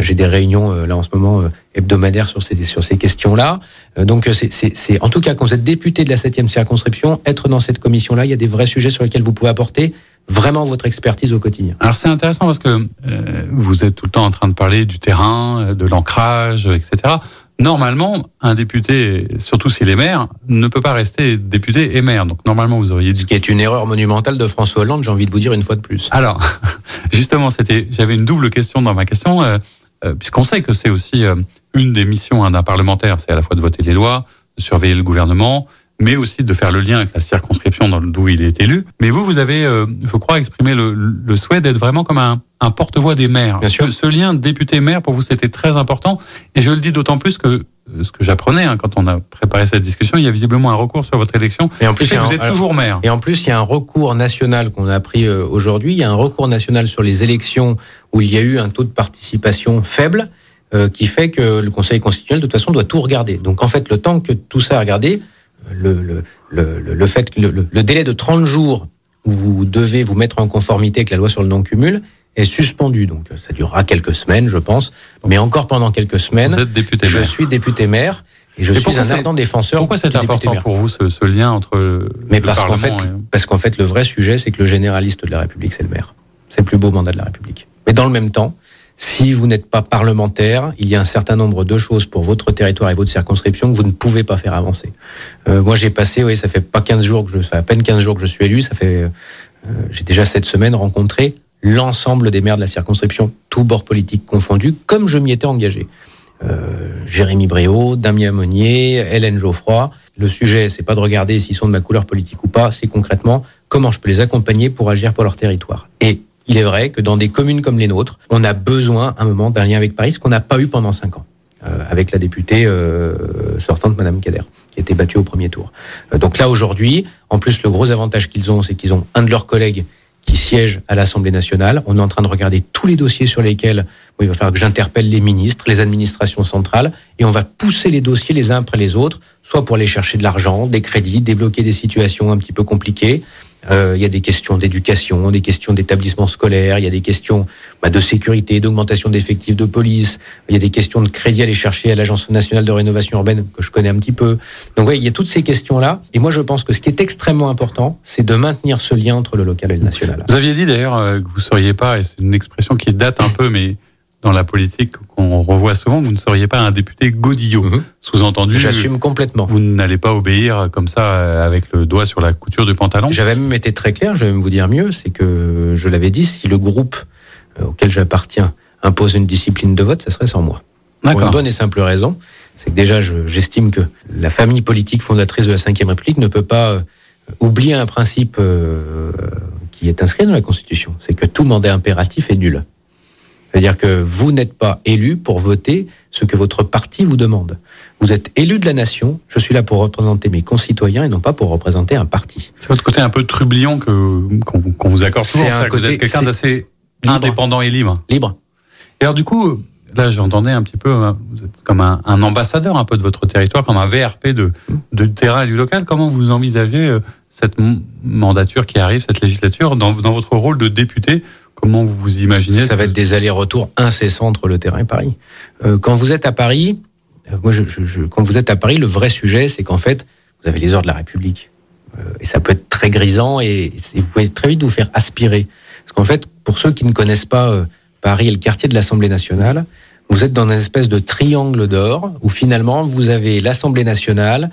J'ai des réunions là en ce moment hebdomadaires sur ces sur ces questions-là. Donc c'est en tout cas quand vous êtes député de la 7e circonscription, être dans cette commission-là, il y a des vrais sujets sur lesquels vous pouvez apporter vraiment votre expertise au quotidien. Alors c'est intéressant parce que euh, vous êtes tout le temps en train de parler du terrain, de l'ancrage, etc. Normalement, un député, surtout s'il est maire, ne peut pas rester député et maire. Donc normalement, vous auriez dit... Ce qui est une erreur monumentale de François Hollande, j'ai envie de vous dire une fois de plus. Alors, justement, c'était, j'avais une double question dans ma question, euh, euh, puisqu'on sait que c'est aussi euh, une des missions hein, d'un parlementaire, c'est à la fois de voter les lois, de surveiller le gouvernement, mais aussi de faire le lien avec la circonscription d'où il est élu. Mais vous, vous avez, euh, je crois, exprimé le, le souhait d'être vraiment comme un, un porte-voix des maires. Bien sûr. Ce, ce lien député-maire, pour vous, c'était très important. Et je le dis d'autant plus que euh, ce que j'apprenais hein, quand on a préparé cette discussion, il y a visiblement un recours sur votre élection. Et en plus, vous êtes toujours maire. Et en plus, il y a un recours national qu'on a appris euh, aujourd'hui. Il y a un recours national sur les élections où il y a eu un taux de participation faible euh, qui fait que le Conseil constitutionnel, de toute façon, doit tout regarder. Donc, en fait, le temps que tout ça a regardé, le, le, le, le fait que le, le, délai de 30 jours où vous devez vous mettre en conformité avec la loi sur le non-cumul est suspendu. Donc ça durera quelques semaines, je pense. Mais encore pendant quelques semaines, Vous êtes député je maire. suis député maire et je Et suis un ardent défenseur. Pourquoi c'est important maire. pour vous ce, ce lien entre Mais le parce qu'en fait, et- parce qu'en fait, le vrai sujet, c'est que le généraliste de la République, c'est le maire. C'est le plus beau mandat de la République. Mais dans le même temps, si vous n'êtes pas parlementaire, il y a un certain nombre de choses pour votre territoire et votre circonscription que vous ne pouvez pas faire avancer. Euh, moi, j'ai passé, oui, ça fait pas 15 jours que je, ça fait à peine 15 jours que je suis élu, ça fait, euh, j'ai déjà cette semaine rencontré l'ensemble des maires de la circonscription, tous bords politiques confondus, comme je m'y étais engagé. Jérémy Bréau, Damien Monnier, Hélène Geoffroy. Le sujet, c'est pas de regarder s'ils sont de ma couleur politique ou pas, c'est concrètement comment je peux les accompagner pour agir pour leur territoire. Et il est vrai que dans des communes comme les nôtres, on a besoin, à un moment, d'un lien avec Paris, ce qu'on n'a pas eu pendant cinq ans, euh, avec la députée euh, sortante, Madame Kader, qui a été battue au premier tour. Euh, donc là, aujourd'hui, en plus, le gros avantage qu'ils ont, c'est qu'ils ont un de leurs collègues qui siège à l'Assemblée nationale. On est en train de regarder tous les dossiers sur lesquels il va falloir que j'interpelle les ministres, les administrations centrales, et on va pousser les dossiers les uns après les autres, soit pour aller chercher de l'argent, des crédits, débloquer des situations un petit peu compliquées, il y a des questions d'éducation, des questions d'établissement scolaire, il y a des questions bah, de sécurité, d'augmentation d'effectifs de police, il y a des questions de crédit à aller chercher à l'Agence nationale de rénovation urbaine que je connais un petit peu. Donc oui, il y a toutes ces questions-là. Et moi, je pense que ce qui est extrêmement important, c'est de maintenir ce lien entre le local et le national. Vous aviez dit d'ailleurs euh, que vous ne seriez pas, et c'est une expression qui date un peu, mais dans la politique qu'on revoit souvent, vous ne seriez pas un député godillot. Mhm. Sous-entendu, j'assume complètement. Vous n'allez pas obéir comme ça euh, avec le doigt sur la couture du pantalon. J'avais même été très clair. Je vais même vous dire mieux, c'est que je l'avais dit. Si le groupe euh, auquel j'appartiens impose une discipline de vote, ça serait sans moi. Pour une bonne et simple raison, c'est que déjà, j'estime que la famille politique fondatrice de la Ve République ne peut pas euh, oublier un principe qui est inscrit dans la Constitution. C'est que tout mandat impératif est nul. C'est-à-dire que vous n'êtes pas élu pour voter ce que votre parti vous demande. Vous êtes élu de la nation, je suis là pour représenter mes concitoyens et non pas pour représenter un parti. C'est votre côté un peu trublion qu'on vous accorde souvent, c'est que vous êtes quelqu'un d'assez indépendant et libre. Libre. Et alors du coup, là j'entendais un petit peu, hein, vous êtes comme un, ambassadeur un peu de votre territoire, comme un VRP de, de terrain et du local. Comment vous envisagez euh, cette mandature qui arrive, cette législature, dans, dans votre rôle de député Comment vous vous imaginez Ça va être des allers-retours incessants entre le terrain et Paris. Euh, quand vous êtes à Paris, euh, moi, je, quand vous êtes à Paris, le vrai sujet, c'est qu'en fait, vous avez les ordres de la République. Euh, et ça peut être très grisant et, vous pouvez très vite vous faire aspirer. Parce qu'en fait, pour ceux qui ne connaissent pas Paris et le quartier de l'Assemblée nationale, vous êtes dans une espèce de triangle d'or où finalement vous avez l'Assemblée nationale,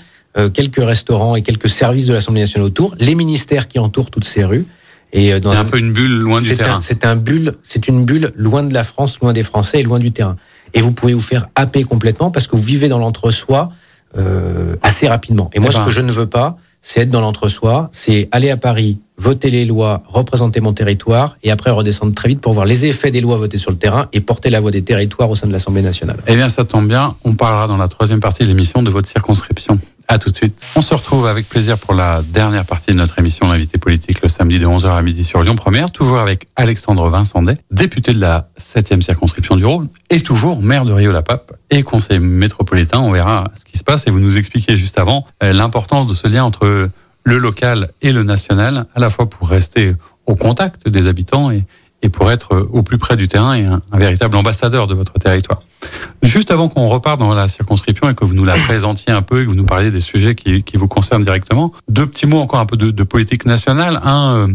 quelques restaurants et quelques services de l'Assemblée nationale autour, les ministères qui entourent toutes ces rues, et euh, dans un peu une bulle loin du terrain. C'est un bulle, c'est une bulle loin de la France, loin des Français et loin du terrain. Et vous pouvez vous faire happer complètement parce que vous vivez dans l'entre-soi euh, assez rapidement. Et moi, eh ce ben. que je ne veux pas, c'est être dans l'entre-soi, c'est aller à Paris, voter les lois, représenter mon territoire, et après redescendre très vite pour voir les effets des lois votées sur le terrain et porter la voix des territoires au sein de l'Assemblée nationale. Eh bien, ça tombe bien. On parlera dans la troisième partie de l'émission de votre circonscription. À tout de suite. On se retrouve avec plaisir pour la dernière partie de notre émission L'invité politique le samedi de 11h à midi sur Lyon Première, toujours avec Alexandre Vincendet, député de la 7e circonscription du Rhône et toujours maire de Rio-la-Pape et conseiller métropolitain. On verra ce qui se passe et vous nous expliquez juste avant euh, l'importance de ce lien entre le local et le national, à la fois pour rester au contact des habitants et, et pour être au plus près du terrain et un, véritable ambassadeur de votre territoire. Juste avant qu'on reparte dans la circonscription et que vous nous la présentiez un peu et que vous nous parliez des sujets qui, vous concernent directement, deux petits mots encore un peu de, de politique nationale. Un, euh, euh,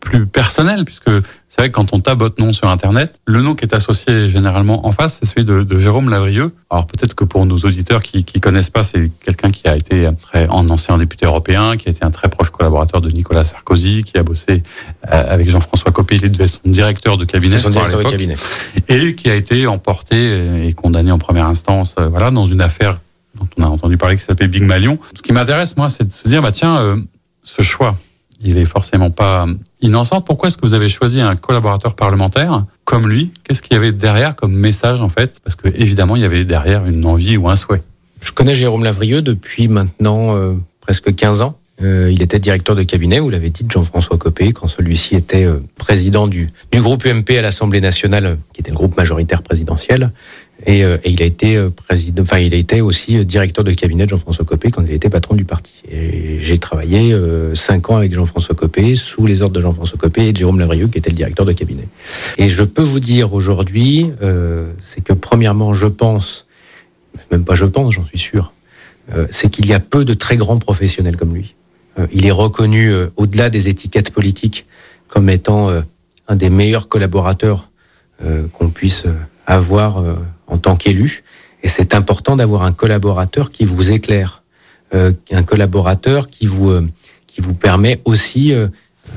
plus personnel, puisque c'est vrai que quand on tape votre nom sur Internet, le nom qui est associé généralement en face, c'est celui de, de, Jérôme Lavrieux. Alors peut-être que pour nos auditeurs qui qui connaissent pas, c'est quelqu'un qui a été très en ancien député européen, qui a été un très proche collaborateur de Nicolas Sarkozy, qui a bossé euh, avec Jean-François Copé, il devait son directeur de cabinet, son directeur de cabinet, et qui a été emporté et condamné en première instance, euh, voilà, dans une affaire dont on a entendu parler qui s'appelle Big Malion. Ce qui m'intéresse moi, c'est de se dire, bah tiens, ce choix il est forcément pas innocent. Pourquoi est-ce que vous avez choisi un collaborateur parlementaire comme lui? Qu'est-ce qu'il y avait derrière comme message en fait? Parce que évidemment, il y avait derrière une envie ou un souhait. Je connais Jérôme Lavrieux depuis maintenant euh, presque 15 ans. Euh, il était directeur de cabinet, vous l'avez dit, Jean-François Copé, quand celui-ci était euh, président du, du groupe UMP à l'Assemblée nationale, qui était le groupe majoritaire présidentiel. Et, euh, et, il a été euh, président, enfin il a été aussi euh, directeur de cabinet de Jean-François Copé quand il était patron du parti. J'ai travaillé cinq ans avec Jean-François Copé sous les ordres de Jean-François Copé et de Jérôme Lavrieux qui était le directeur de cabinet. Et je peux vous dire aujourd'hui, euh, c'est que premièrement, je pense, même pas je pense, j'en suis sûr, euh, c'est qu'il y a peu de très grands professionnels comme lui. Euh, il est reconnu au-delà des étiquettes politiques comme étant un des meilleurs collaborateurs qu'on puisse avoir en tant qu'élu. Et c'est important d'avoir un collaborateur qui vous éclaire, euh, un collaborateur qui vous, euh, qui vous permet aussi euh,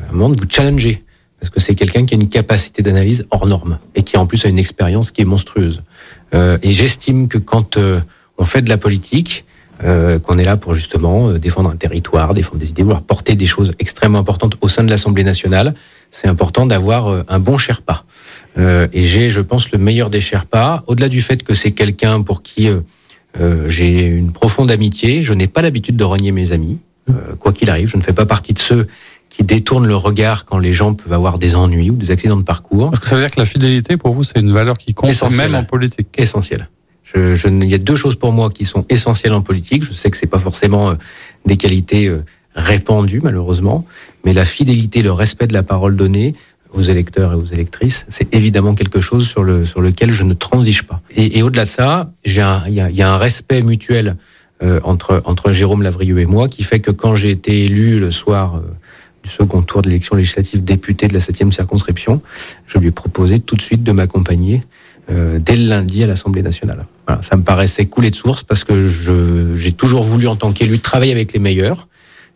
un moment de vous challenger. Parce que c'est quelqu'un qui a une capacité d'analyse hors norme et qui en plus a une expérience qui est monstrueuse. et j'estime que quand on fait de la politique, qu'on est là pour justement défendre un territoire, défendre des idées, vouloir porter des choses extrêmement importantes au sein de l'Assemblée nationale, c'est important d'avoir un bon Sherpa. Et j'ai, je pense, le meilleur des Sherpas, au-delà du fait que c'est quelqu'un pour qui euh, j'ai une profonde amitié. Je n'ai pas l'habitude de renier mes amis, euh, quoi qu'il arrive. Je ne fais pas partie de ceux qui détournent le regard quand les gens peuvent avoir des ennuis ou des accidents de parcours. Parce que ça veut dire que la fidélité, pour vous, c'est une valeur qui compte même en politique. Essentielle. Je, je, il y a deux choses pour moi qui sont essentielles en politique. Je sais que c'est pas forcément euh, des qualités répandues, malheureusement, mais la fidélité, le respect de la parole donnée, aux électeurs et aux électrices, c'est évidemment quelque chose sur, le, sur lequel je ne transige pas. Et, et au-delà de ça, il y, y, a un respect mutuel euh, entre, entre Jérôme Lavrieux et moi qui fait que quand j'ai été élu le soir euh, du second tour de l'élection législative député de la 7e circonscription, je lui ai proposé tout de suite de m'accompagner euh, dès le lundi à l'Assemblée nationale. Voilà, ça me paraissait couler de source parce que j'ai toujours voulu en tant qu'élu travailler avec les meilleurs.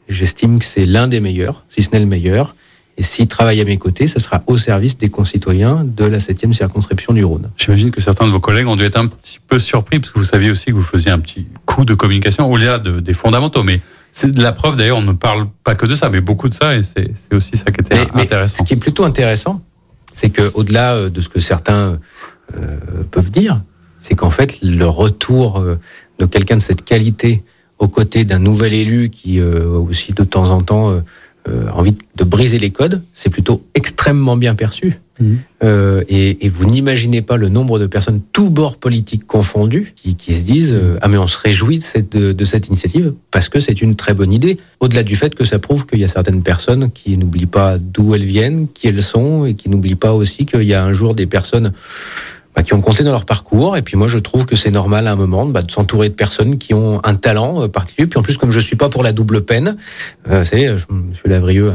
J'estime que c'est l'un des meilleurs, si ce n'est le meilleur. Et s'il travaille à mes côtés, ce sera au service des concitoyens de la 7e circonscription du Rhône. J'imagine que certains de vos collègues ont dû être un petit peu surpris, parce que vous saviez aussi que vous faisiez un petit coup de communication au-delà de, des fondamentaux. Mais c'est de la preuve, d'ailleurs, on ne parle pas que de ça, mais beaucoup de ça, et c'est aussi ça qui était intéressant. ce qui est plutôt intéressant, c'est qu'au-delà euh, de ce que certains euh, peuvent dire, c'est qu'en fait, le retour euh, de quelqu'un de cette qualité aux côtés d'un nouvel élu qui euh, aussi de temps en temps euh, envie de briser les codes, c'est plutôt extrêmement bien perçu. Mmh. Euh, et, et, vous n'imaginez pas le nombre de personnes, tous bords politiques confondus, qui, qui se disent euh, ah mais on se réjouit de cette, de, de cette initiative parce que c'est une très bonne idée. Au-delà du fait que ça prouve qu'il y a certaines personnes qui n'oublient pas d'où elles viennent, qui elles sont, et qui n'oublient pas aussi qu'il y a un jour des personnes bah, qui ont compté dans leur parcours. Et puis moi, je trouve que c'est normal à un moment bah, de s'entourer de personnes qui ont un talent euh, particulier. Puis en plus, comme je suis pas pour la double peine, euh, vous savez, euh, Monsieur Lavrieux,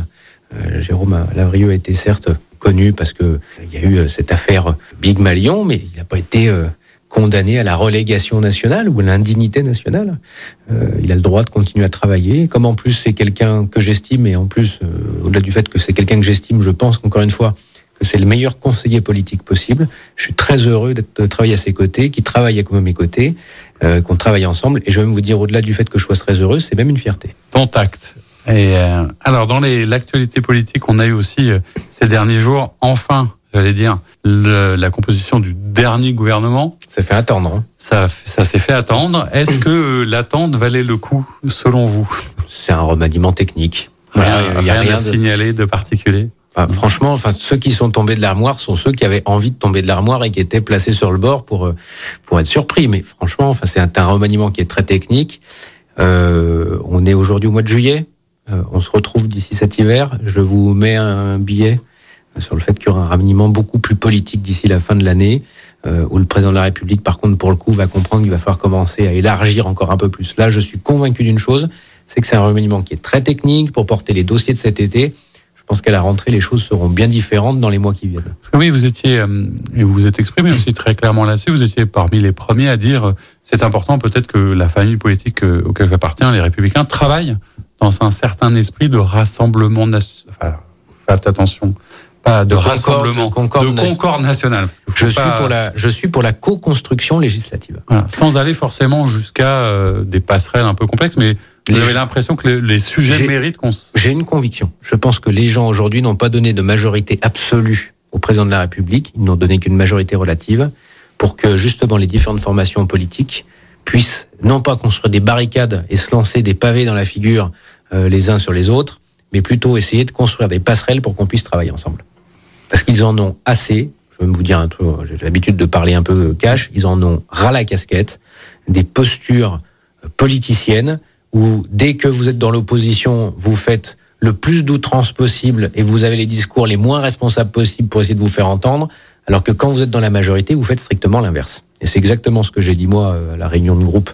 euh, Jérôme Lavrieux a été certes connu parce que il y a eu cette affaire Big Malion, mais il n'a pas été condamné à la relégation nationale ou à l'indignité nationale. Euh, il a le droit de continuer à travailler. Comme en plus c'est quelqu'un que j'estime, et en plus, au-delà du fait que c'est quelqu'un que j'estime, je pense qu'encore une fois, que c'est le meilleur conseiller politique possible. Je suis très heureux de travailler à ses côtés, qu'il travaille à mes côtés, euh, qu'on travaille ensemble. Et je vais même vous dire, au-delà du fait que je sois très heureux, c'est même une fierté. Contact. Et euh, alors, dans l'actualité politique, on a eu aussi euh, ces derniers jours, enfin, j'allais dire, le, la composition du dernier gouvernement. Ça fait attendre. Hein. Ça, ça s'est fait attendre. Est-ce que l'attente valait le coup, selon vous? C'est un remaniement technique. Rien, il y a rien, rien à signaler de particulier? Franchement, enfin, ceux qui sont tombés de l'armoire sont ceux qui avaient envie de tomber de l'armoire et qui étaient placés sur le bord pour euh, pour être surpris. Mais franchement, enfin, c'est un, un, remaniement qui est très technique. Euh, on est aujourd'hui au mois de juillet. Euh, on se retrouve d'ici cet hiver. Je vous mets un billet sur le fait qu'il y aura un remaniement beaucoup plus politique d'ici la fin de l'année, euh, où le président de la République, par contre, pour le coup, va comprendre qu'il va falloir commencer à élargir encore un peu plus. Là, je suis convaincu d'une chose, c'est que c'est un remaniement qui est très technique pour porter les dossiers de cet été je pense qu'à la rentrée, les choses seront bien différentes dans les mois qui viennent. Oui, vous étiez, euh, et vous vous êtes exprimé aussi très clairement là-dessus, vous étiez parmi les premiers à dire euh, c'est important peut-être que la famille politique euh, auquel j'appartiens, les Républicains, travaillent dans un certain esprit de rassemblement national. Enfin, faites attention, pas de, rassemblement, de concorde, de concorde nationale. Je, suis pour la, je suis pour la co-construction législative. Voilà, sans aller forcément jusqu'à des passerelles un peu complexes, mais vous avez l'impression que les sujets méritent qu'on... J'ai une conviction. Je pense que les gens aujourd'hui n'ont pas donné de majorité absolue au président de la République. Ils n'ont donné qu'une majorité relative pour que justement les différentes formations politiques puissent non pas construire des barricades et se lancer des pavés dans la figure euh, les uns sur les autres, mais plutôt essayer de construire des passerelles pour qu'on puisse travailler ensemble. Parce qu'ils en ont assez. Je vais vous dire un truc. J'ai l'habitude de parler un peu cash. Ils en ont ras la casquette. Des postures politiciennes où dès que vous êtes dans l'opposition, vous faites le plus d'outrance possible et vous avez les discours les moins responsables possibles pour essayer de vous faire entendre, alors que quand vous êtes dans la majorité, vous faites strictement l'inverse. Et c'est exactement ce que j'ai dit moi euh, à la réunion de groupe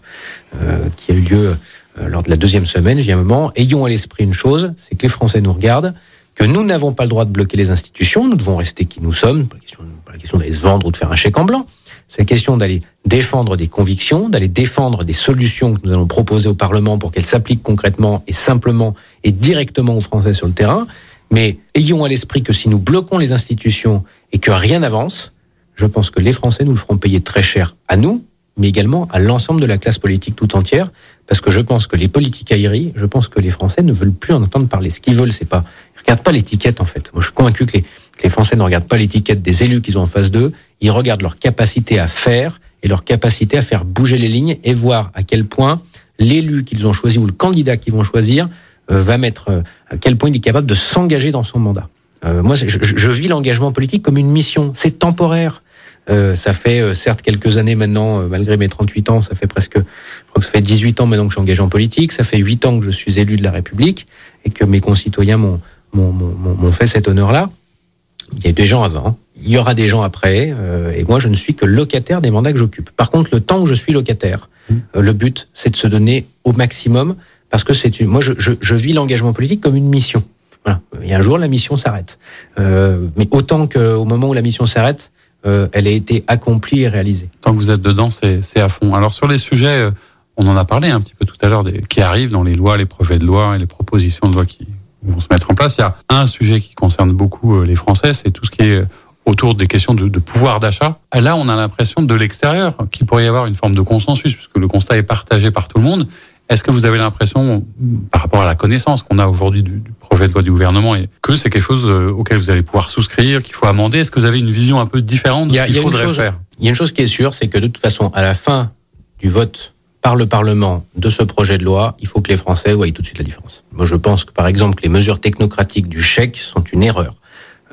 euh, qui a eu lieu euh, lors de la deuxième semaine. J'ai un moment, ayons à l'esprit une chose, c'est que les Français nous regardent, que nous n'avons pas le droit de bloquer les institutions, nous devons rester qui nous sommes, pas la question, pas la question d'aller se vendre ou de faire un chèque en blanc, c'est la question d'aller défendre des convictions, d'aller défendre des solutions que nous allons proposer au Parlement pour qu'elles s'appliquent concrètement et simplement et directement aux Français sur le terrain. Mais ayons à l'esprit que si nous bloquons les institutions et que rien n'avance, je pense que les Français nous le feront payer très cher à nous, mais également à l'ensemble de la classe politique tout entière, parce que je pense que les politiques aéries, je pense que les Français ne veulent plus en entendre parler. Ce qu'ils veulent, c'est pas, ils regardent pas l'étiquette en fait. Moi, je suis convaincu que les, les Français ne regardent pas l'étiquette des élus qu'ils ont en face d'eux, ils regardent leur capacité à faire et leur capacité à faire bouger les lignes et voir à quel point l'élu qu'ils ont choisi ou le candidat qu'ils vont choisir euh, va mettre euh, à quel point il est capable de s'engager dans son mandat. Euh, moi, je, vis l'engagement politique comme une mission. C'est temporaire. Euh, ça fait certes quelques années maintenant, malgré mes 38 ans, ça fait presque, je crois que ça fait 18 ans maintenant que je suis engagé en politique, ça fait 8 ans que je suis élu de la République et que mes concitoyens m'ont fait cet honneur-là. Il y a des gens avant, il y aura des gens après, et moi je ne suis que locataire des mandats que j'occupe. Par contre, le temps où je suis locataire, mmh. le but c'est de se donner au maximum parce que c'est une, moi je, je, je vis l'engagement politique comme une mission. Voilà. Et un jour la mission s'arrête. Euh, mais autant qu'au moment où la mission s'arrête, euh, elle a été accomplie et réalisée. Tant que vous êtes dedans, c'est à fond. Alors sur les sujets, euh, on en a parlé un petit peu tout à l'heure, qui arrivent dans les lois, les projets de loi et les propositions de loi qui vont se mettre en place. Il y a un sujet qui concerne beaucoup euh, les Français, c'est tout ce qui est autour des questions de, de pouvoir d'achat. Là, on a l'impression de l'extérieur qu'il pourrait y avoir une forme de consensus, puisque le constat est partagé par tout le monde. Est-ce que vous avez l'impression, par rapport à la connaissance qu'on a aujourd'hui du, projet de loi du gouvernement, que c'est quelque chose euh, auquel vous allez pouvoir souscrire, qu'il faut amender? Est-ce que vous avez une vision un peu différente de ce qu'il faudrait faire? Il y a une chose qui est sûre, c'est que de toute façon, à la fin du vote par le Parlement de ce projet de loi, il faut que les Français voient tout de suite la différence. Moi, je pense que, par exemple, les mesures technocratiques du chèque sont une erreur.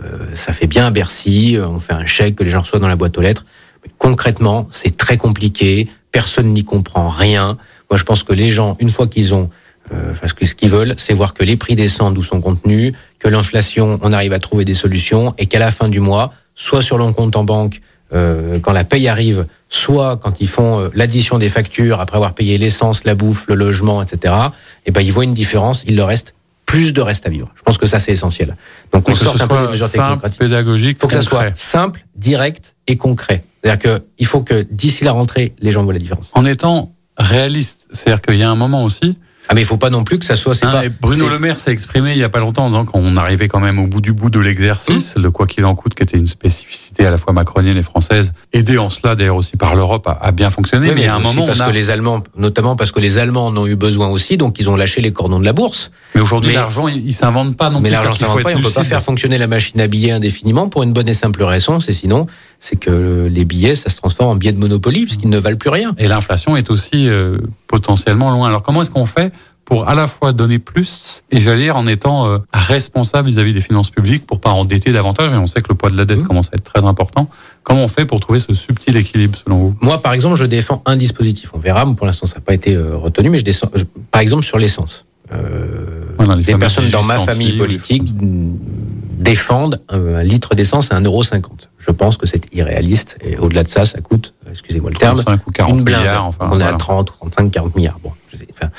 Euh, ça fait bien à Bercy, on fait un chèque que les gens reçoivent dans la boîte aux lettres. Mais concrètement, c'est très compliqué, personne n'y comprend rien. Moi, je pense que les gens, une fois qu'ils ont, euh, parce que ce qu'ils veulent, c'est voir que les prix descendent d'où sont contenus, que l'inflation, on arrive à trouver des solutions, et qu'à la fin du mois, soit sur leur compte en banque, euh, quand la paye arrive, soit quand ils font euh, l'addition des factures après avoir payé l'essence, la bouffe, le logement, etc. Et eh ben ils voient une différence, il leur reste plus de reste à vivre. Je pense que ça c'est essentiel. Donc on sort un peu des mesures simple, pédagogique. Il faut que ça soit simple, direct et concret. C'est-à-dire que il faut que d'ici la rentrée, les gens voient la différence. En étant réaliste. C'est-à-dire qu'il y a un moment aussi. Ah mais il faut pas non plus que ça soit. Pas, Bruno Le Maire s'est exprimé il y a pas longtemps en disant qu'on arrivait quand même au bout du bout de l'exercice, mmh. le quoi qu'il en coûte, qui était une spécificité à la fois macronienne et française, aidé en cela d'ailleurs aussi par l'Europe, a, a, bien fonctionné. mais, il a un moment parce que les Allemands, notamment parce que les Allemands en ont eu besoin aussi, donc ils ont lâché les cordons de la bourse. Mais aujourd'hui l'argent, il, s'invente pas non mais plus. Mais l'argent s'invente pas. on peut pas faire fonctionner la machine à billets indéfiniment pour une bonne et simple raison, c'est sinon c'est que les billets, ça se transforme en billets de Monopoly, puisqu'ils ne valent plus rien. Et l'inflation est aussi euh, potentiellement loin. Alors comment est-ce qu'on fait pour à la fois donner plus et j'allais dire en étant euh, responsable vis-à-vis des finances publiques pour pas endetter davantage? Et on sait que le poids de la dette mmh. commence à être très important. Comment on fait pour trouver ce subtil équilibre selon vous? Moi par exemple, je défends un dispositif. On verra, pour l'instant ça n'a pas été euh, retenu mais je descends par exemple sur l'essence. Euh, des personnes dans ma famille politique défendent un, litre d'essence à 1,50€. Je pense que c'est irréaliste et au-delà de ça, ça coûte, excusez-moi le terme, une blinde. Enfin, on est à 30, 35, 40 milliards. Bon, enfin,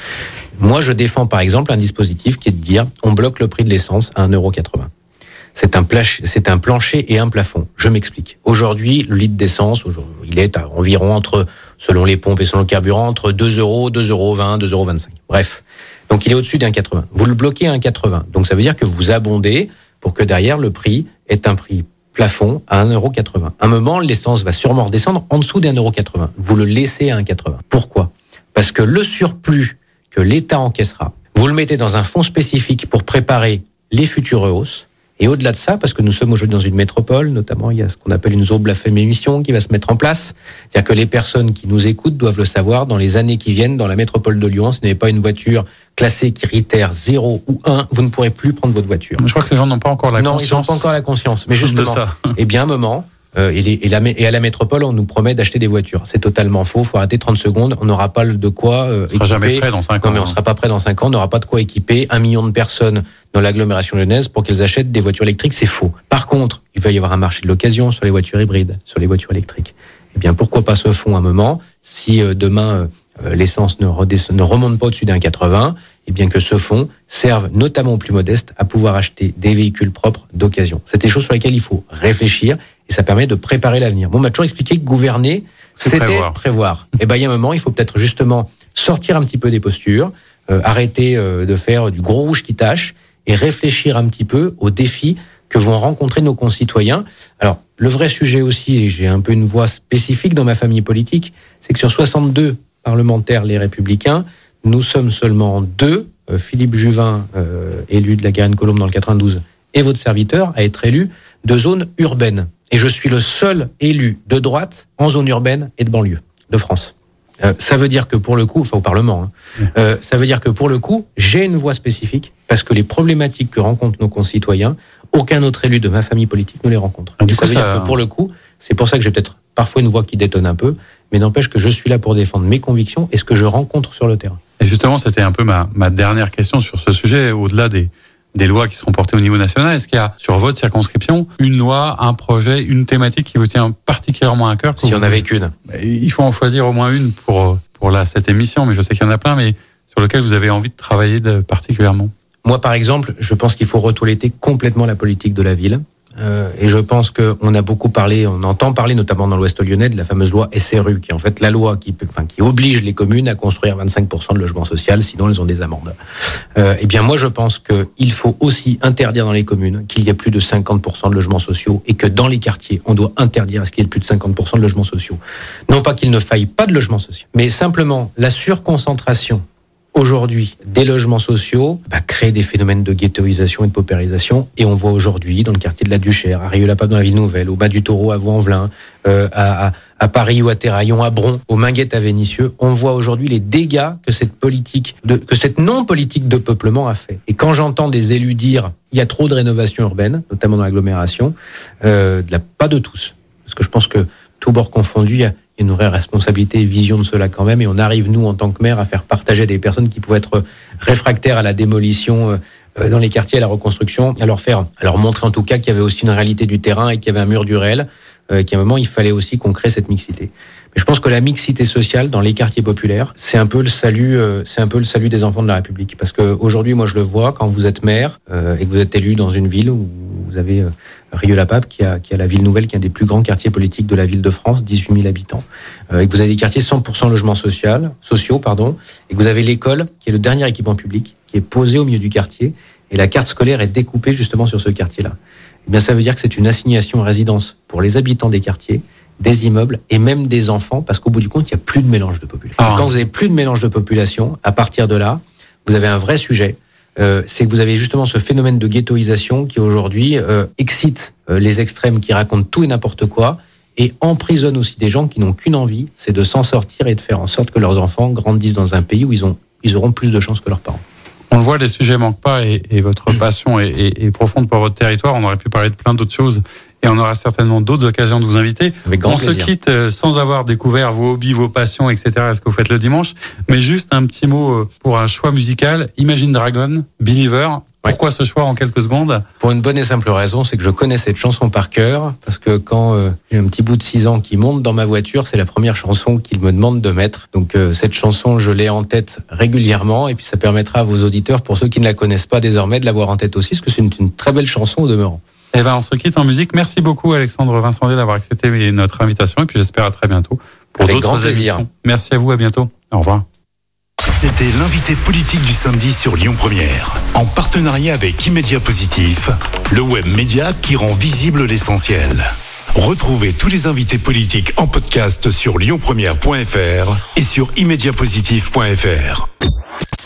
moi, je défends par exemple un dispositif qui est de dire on bloque le prix de l'essence à 1,80€. C'est un, c'est un plancher et un plafond. Je m'explique. Aujourd'hui, le litre d'essence, il est à environ entre, selon les pompes et selon le carburant, entre 2 euros, 2,20 euros, 2,25 euros. Bref. Donc il est au-dessus d'un 80. Vous le bloquez à 1,80. Donc ça veut dire que vous abondez pour que derrière le prix est un prix plafond à 1,80€. À un moment, l'essence va sûrement redescendre en dessous des 1,80€. Vous le laissez à 1,80€. Pourquoi? Parce que le surplus que l'État encaissera, vous le mettez dans un fonds spécifique pour préparer les futures hausses. Et au-delà de ça, parce que nous sommes aujourd'hui dans une métropole, notamment il y a ce qu'on appelle une zone blasphème émission qui va se mettre en place. C'est-à-dire que les personnes qui nous écoutent doivent le savoir dans les années qui viennent, dans la métropole de Lyon, ce n'est pas une voiture classée critère 0 ou 1, vous ne pourrez plus prendre votre voiture. Je crois que les gens n'ont pas encore la conscience. Non, ils n'ont pas encore la conscience. Mais justement, eh bien, un moment, euh, et, la, et, à la métropole, on nous promet d'acheter des voitures. C'est totalement faux. Faut arrêter 30 secondes. On n'aura pas de quoi euh, on équiper. jamais prêt dans 5 ans. Non, mais on hein. sera pas prêt dans 5 ans. On n'aura pas de quoi équiper un million de personnes dans l'agglomération lyonnaise pour qu'elles achètent des voitures électriques. C'est faux. Par contre, il va y avoir un marché de l'occasion sur les voitures hybrides, sur les voitures électriques. Eh bien, pourquoi pas ce fonds un moment si euh, demain euh, l'essence ne, ne remonte pas au-dessus d'un 80 et bien que ce fonds serve notamment aux plus modestes à pouvoir acheter des véhicules propres d'occasion. C'est des choses sur lesquelles il faut réfléchir et ça permet de préparer l'avenir. Bon, on m'a toujours expliqué que gouverner, c'était prévoir. Et eh ben, il y a un moment, il faut peut-être justement sortir un petit peu des postures, euh, arrêter euh, de faire du gros rouge qui tâche et réfléchir un petit peu aux défis que vont rencontrer nos concitoyens. Alors, le vrai sujet aussi, et j'ai un peu une voix spécifique dans ma famille politique, c'est que sur 62 parlementaires, les républicains, nous sommes seulement deux, euh, Philippe Juvin, euh, élu de la Garenne-Colombe dans le 92, et votre serviteur, à être élu de zone urbaine. Et je suis le seul élu de droite en zone urbaine et de banlieue de France. Euh, ça veut dire que pour le coup, enfin au Parlement, hein, euh, ça veut dire que pour le coup, j'ai une voix spécifique parce que les problématiques que rencontrent nos concitoyens, aucun autre élu de ma famille politique ne les rencontre. Ah, du Et coup, ça veut ça- dire que pour le coup, c'est pour ça que j'ai peut-être parfois une voix qui détonne un peu, mais n'empêche que je suis là pour défendre mes convictions et ce que je rencontre sur le terrain. Et justement, c'était un peu ma, ma dernière question sur ce sujet, au-delà des, des lois qui seront portées au niveau national. Est-ce qu'il y a, sur votre circonscription, une loi, un projet, une thématique qui vous tient particulièrement à cœur Si on avait qu'une. Il faut en choisir au moins une pour, pour la, cette émission, mais je sais qu'il y en a plein, mais sur lequel vous avez envie de travailler de, particulièrement. Moi, par exemple, je pense qu'il faut retoiletter complètement la politique de la ville. Euh, et je pense qu'on a beaucoup parlé, on entend parler notamment dans l'Ouest lyonnais de la fameuse loi SRU, qui est en fait la loi qui, oblige les communes à construire 25% de logements sociaux, sinon elles ont des amendes. Euh, eh bien, moi, je pense qu'il faut aussi interdire dans les communes qu'il y ait plus de 50% de logements sociaux et que dans les quartiers, on doit interdire à ce qu'il y ait plus de 50% de logements sociaux. Non pas qu'il ne faille pas de logements sociaux, mais simplement la surconcentration aujourd'hui des logements sociaux bah, crée des phénomènes de ghettoisation et de paupérisation. Et on voit aujourd'hui dans le quartier de la Duchère, à Rieux-la-Pape dans la ville nouvelle, au bas du Taureau à Vaux-en-Velin, euh, à, Paris ou à Terraillon, à Bron, au Minguette à Vénissieux, on voit aujourd'hui les dégâts que cette politique, de, que cette non-politique de peuplement a fait. Et quand j'entends des élus dire il y a trop de rénovation urbaine, notamment dans l'agglomération, euh, pas de tous, parce que je pense que tout bord confondu, il y a une vraie responsabilité et vision de cela quand même. Et on arrive, nous, en tant que maire, à faire partager des personnes qui pouvaient être réfractaires à la démolition euh, euh, dans les quartiers, à la reconstruction, à leur faire, à leur montrer en tout cas qu'il y avait aussi une réalité du terrain et qu'il y avait un mur du réel, euh, qu'à un moment, il fallait aussi qu'on crée cette mixité. Mais je pense que la mixité sociale dans les quartiers populaires, c'est un peu le salut, euh, c'est un peu le salut des enfants de la République. Parce que aujourd'hui, moi, je le vois quand vous êtes maire euh, et que vous êtes élu dans une ville où vous avez euh, Rieux-la-Pape, qui a, qui a la ville nouvelle, qui est un des plus grands quartiers politiques de la ville de France, 18 000 habitants, euh, et que vous avez des quartiers 100% logements social, sociaux, pardon, et que vous avez l'école, qui est le dernier équipement public, qui est posé au milieu du quartier, et la carte scolaire est découpée justement sur ce quartier-là. Eh bien, ça veut dire que c'est une assignation à résidence pour les habitants des quartiers, des immeubles et même des enfants, parce qu'au bout du compte, il n'y a plus de mélange de population. Ah. Quand vous avez plus de mélange de population, à partir de là, vous avez un vrai sujet. Euh, c'est que vous avez justement ce phénomène de ghettoisation qui aujourd'hui euh, excite euh, les extrêmes qui racontent tout et n'importe quoi et emprisonne aussi des gens qui n'ont qu'une envie, c'est de s'en sortir et de faire en sorte que leurs enfants grandissent dans un pays où ils, ont, ils auront plus de chances que leurs parents. On le voit, les sujets manquent pas et, votre passion est profonde pour votre territoire. On aurait pu parler de plein d'autres choses et on aura certainement d'autres occasions de vous inviter. Avec grand on se plaisir. quitte euh, sans avoir découvert vos hobbies, vos passions, etc. Est-ce que vous faites le dimanche Mais juste un petit mot euh, pour un choix musical. Imagine Dragon, Believer. Pourquoi ce choix en quelques secondes? Pour une bonne et simple raison, c'est que je connais cette chanson par cœur, parce que quand euh, j'ai un petit bout de 6 ans qui monte dans ma voiture, c'est la première chanson qu'il me demande de mettre. Donc euh, cette chanson, je l'ai en tête régulièrement, et puis ça permettra à vos auditeurs, pour ceux qui ne la connaissent pas désormais, de l'avoir en tête aussi, parce que c'est une, une très belle chanson au demeurant. Eh ben, on se quitte en musique. Merci beaucoup, Alexandre Vincent d'avoir accepté notre invitation et puis j'espère à très bientôt pour d'autres émissions. Merci à vous, à bientôt. Au revoir. C'était l'invité politique du samedi sur Lyon Première, en partenariat avec Immédia Positif, le web média qui rend visible l'essentiel. Retrouvez tous les invités politiques en podcast sur lyonpremière.fr et sur immédiapositif.fr.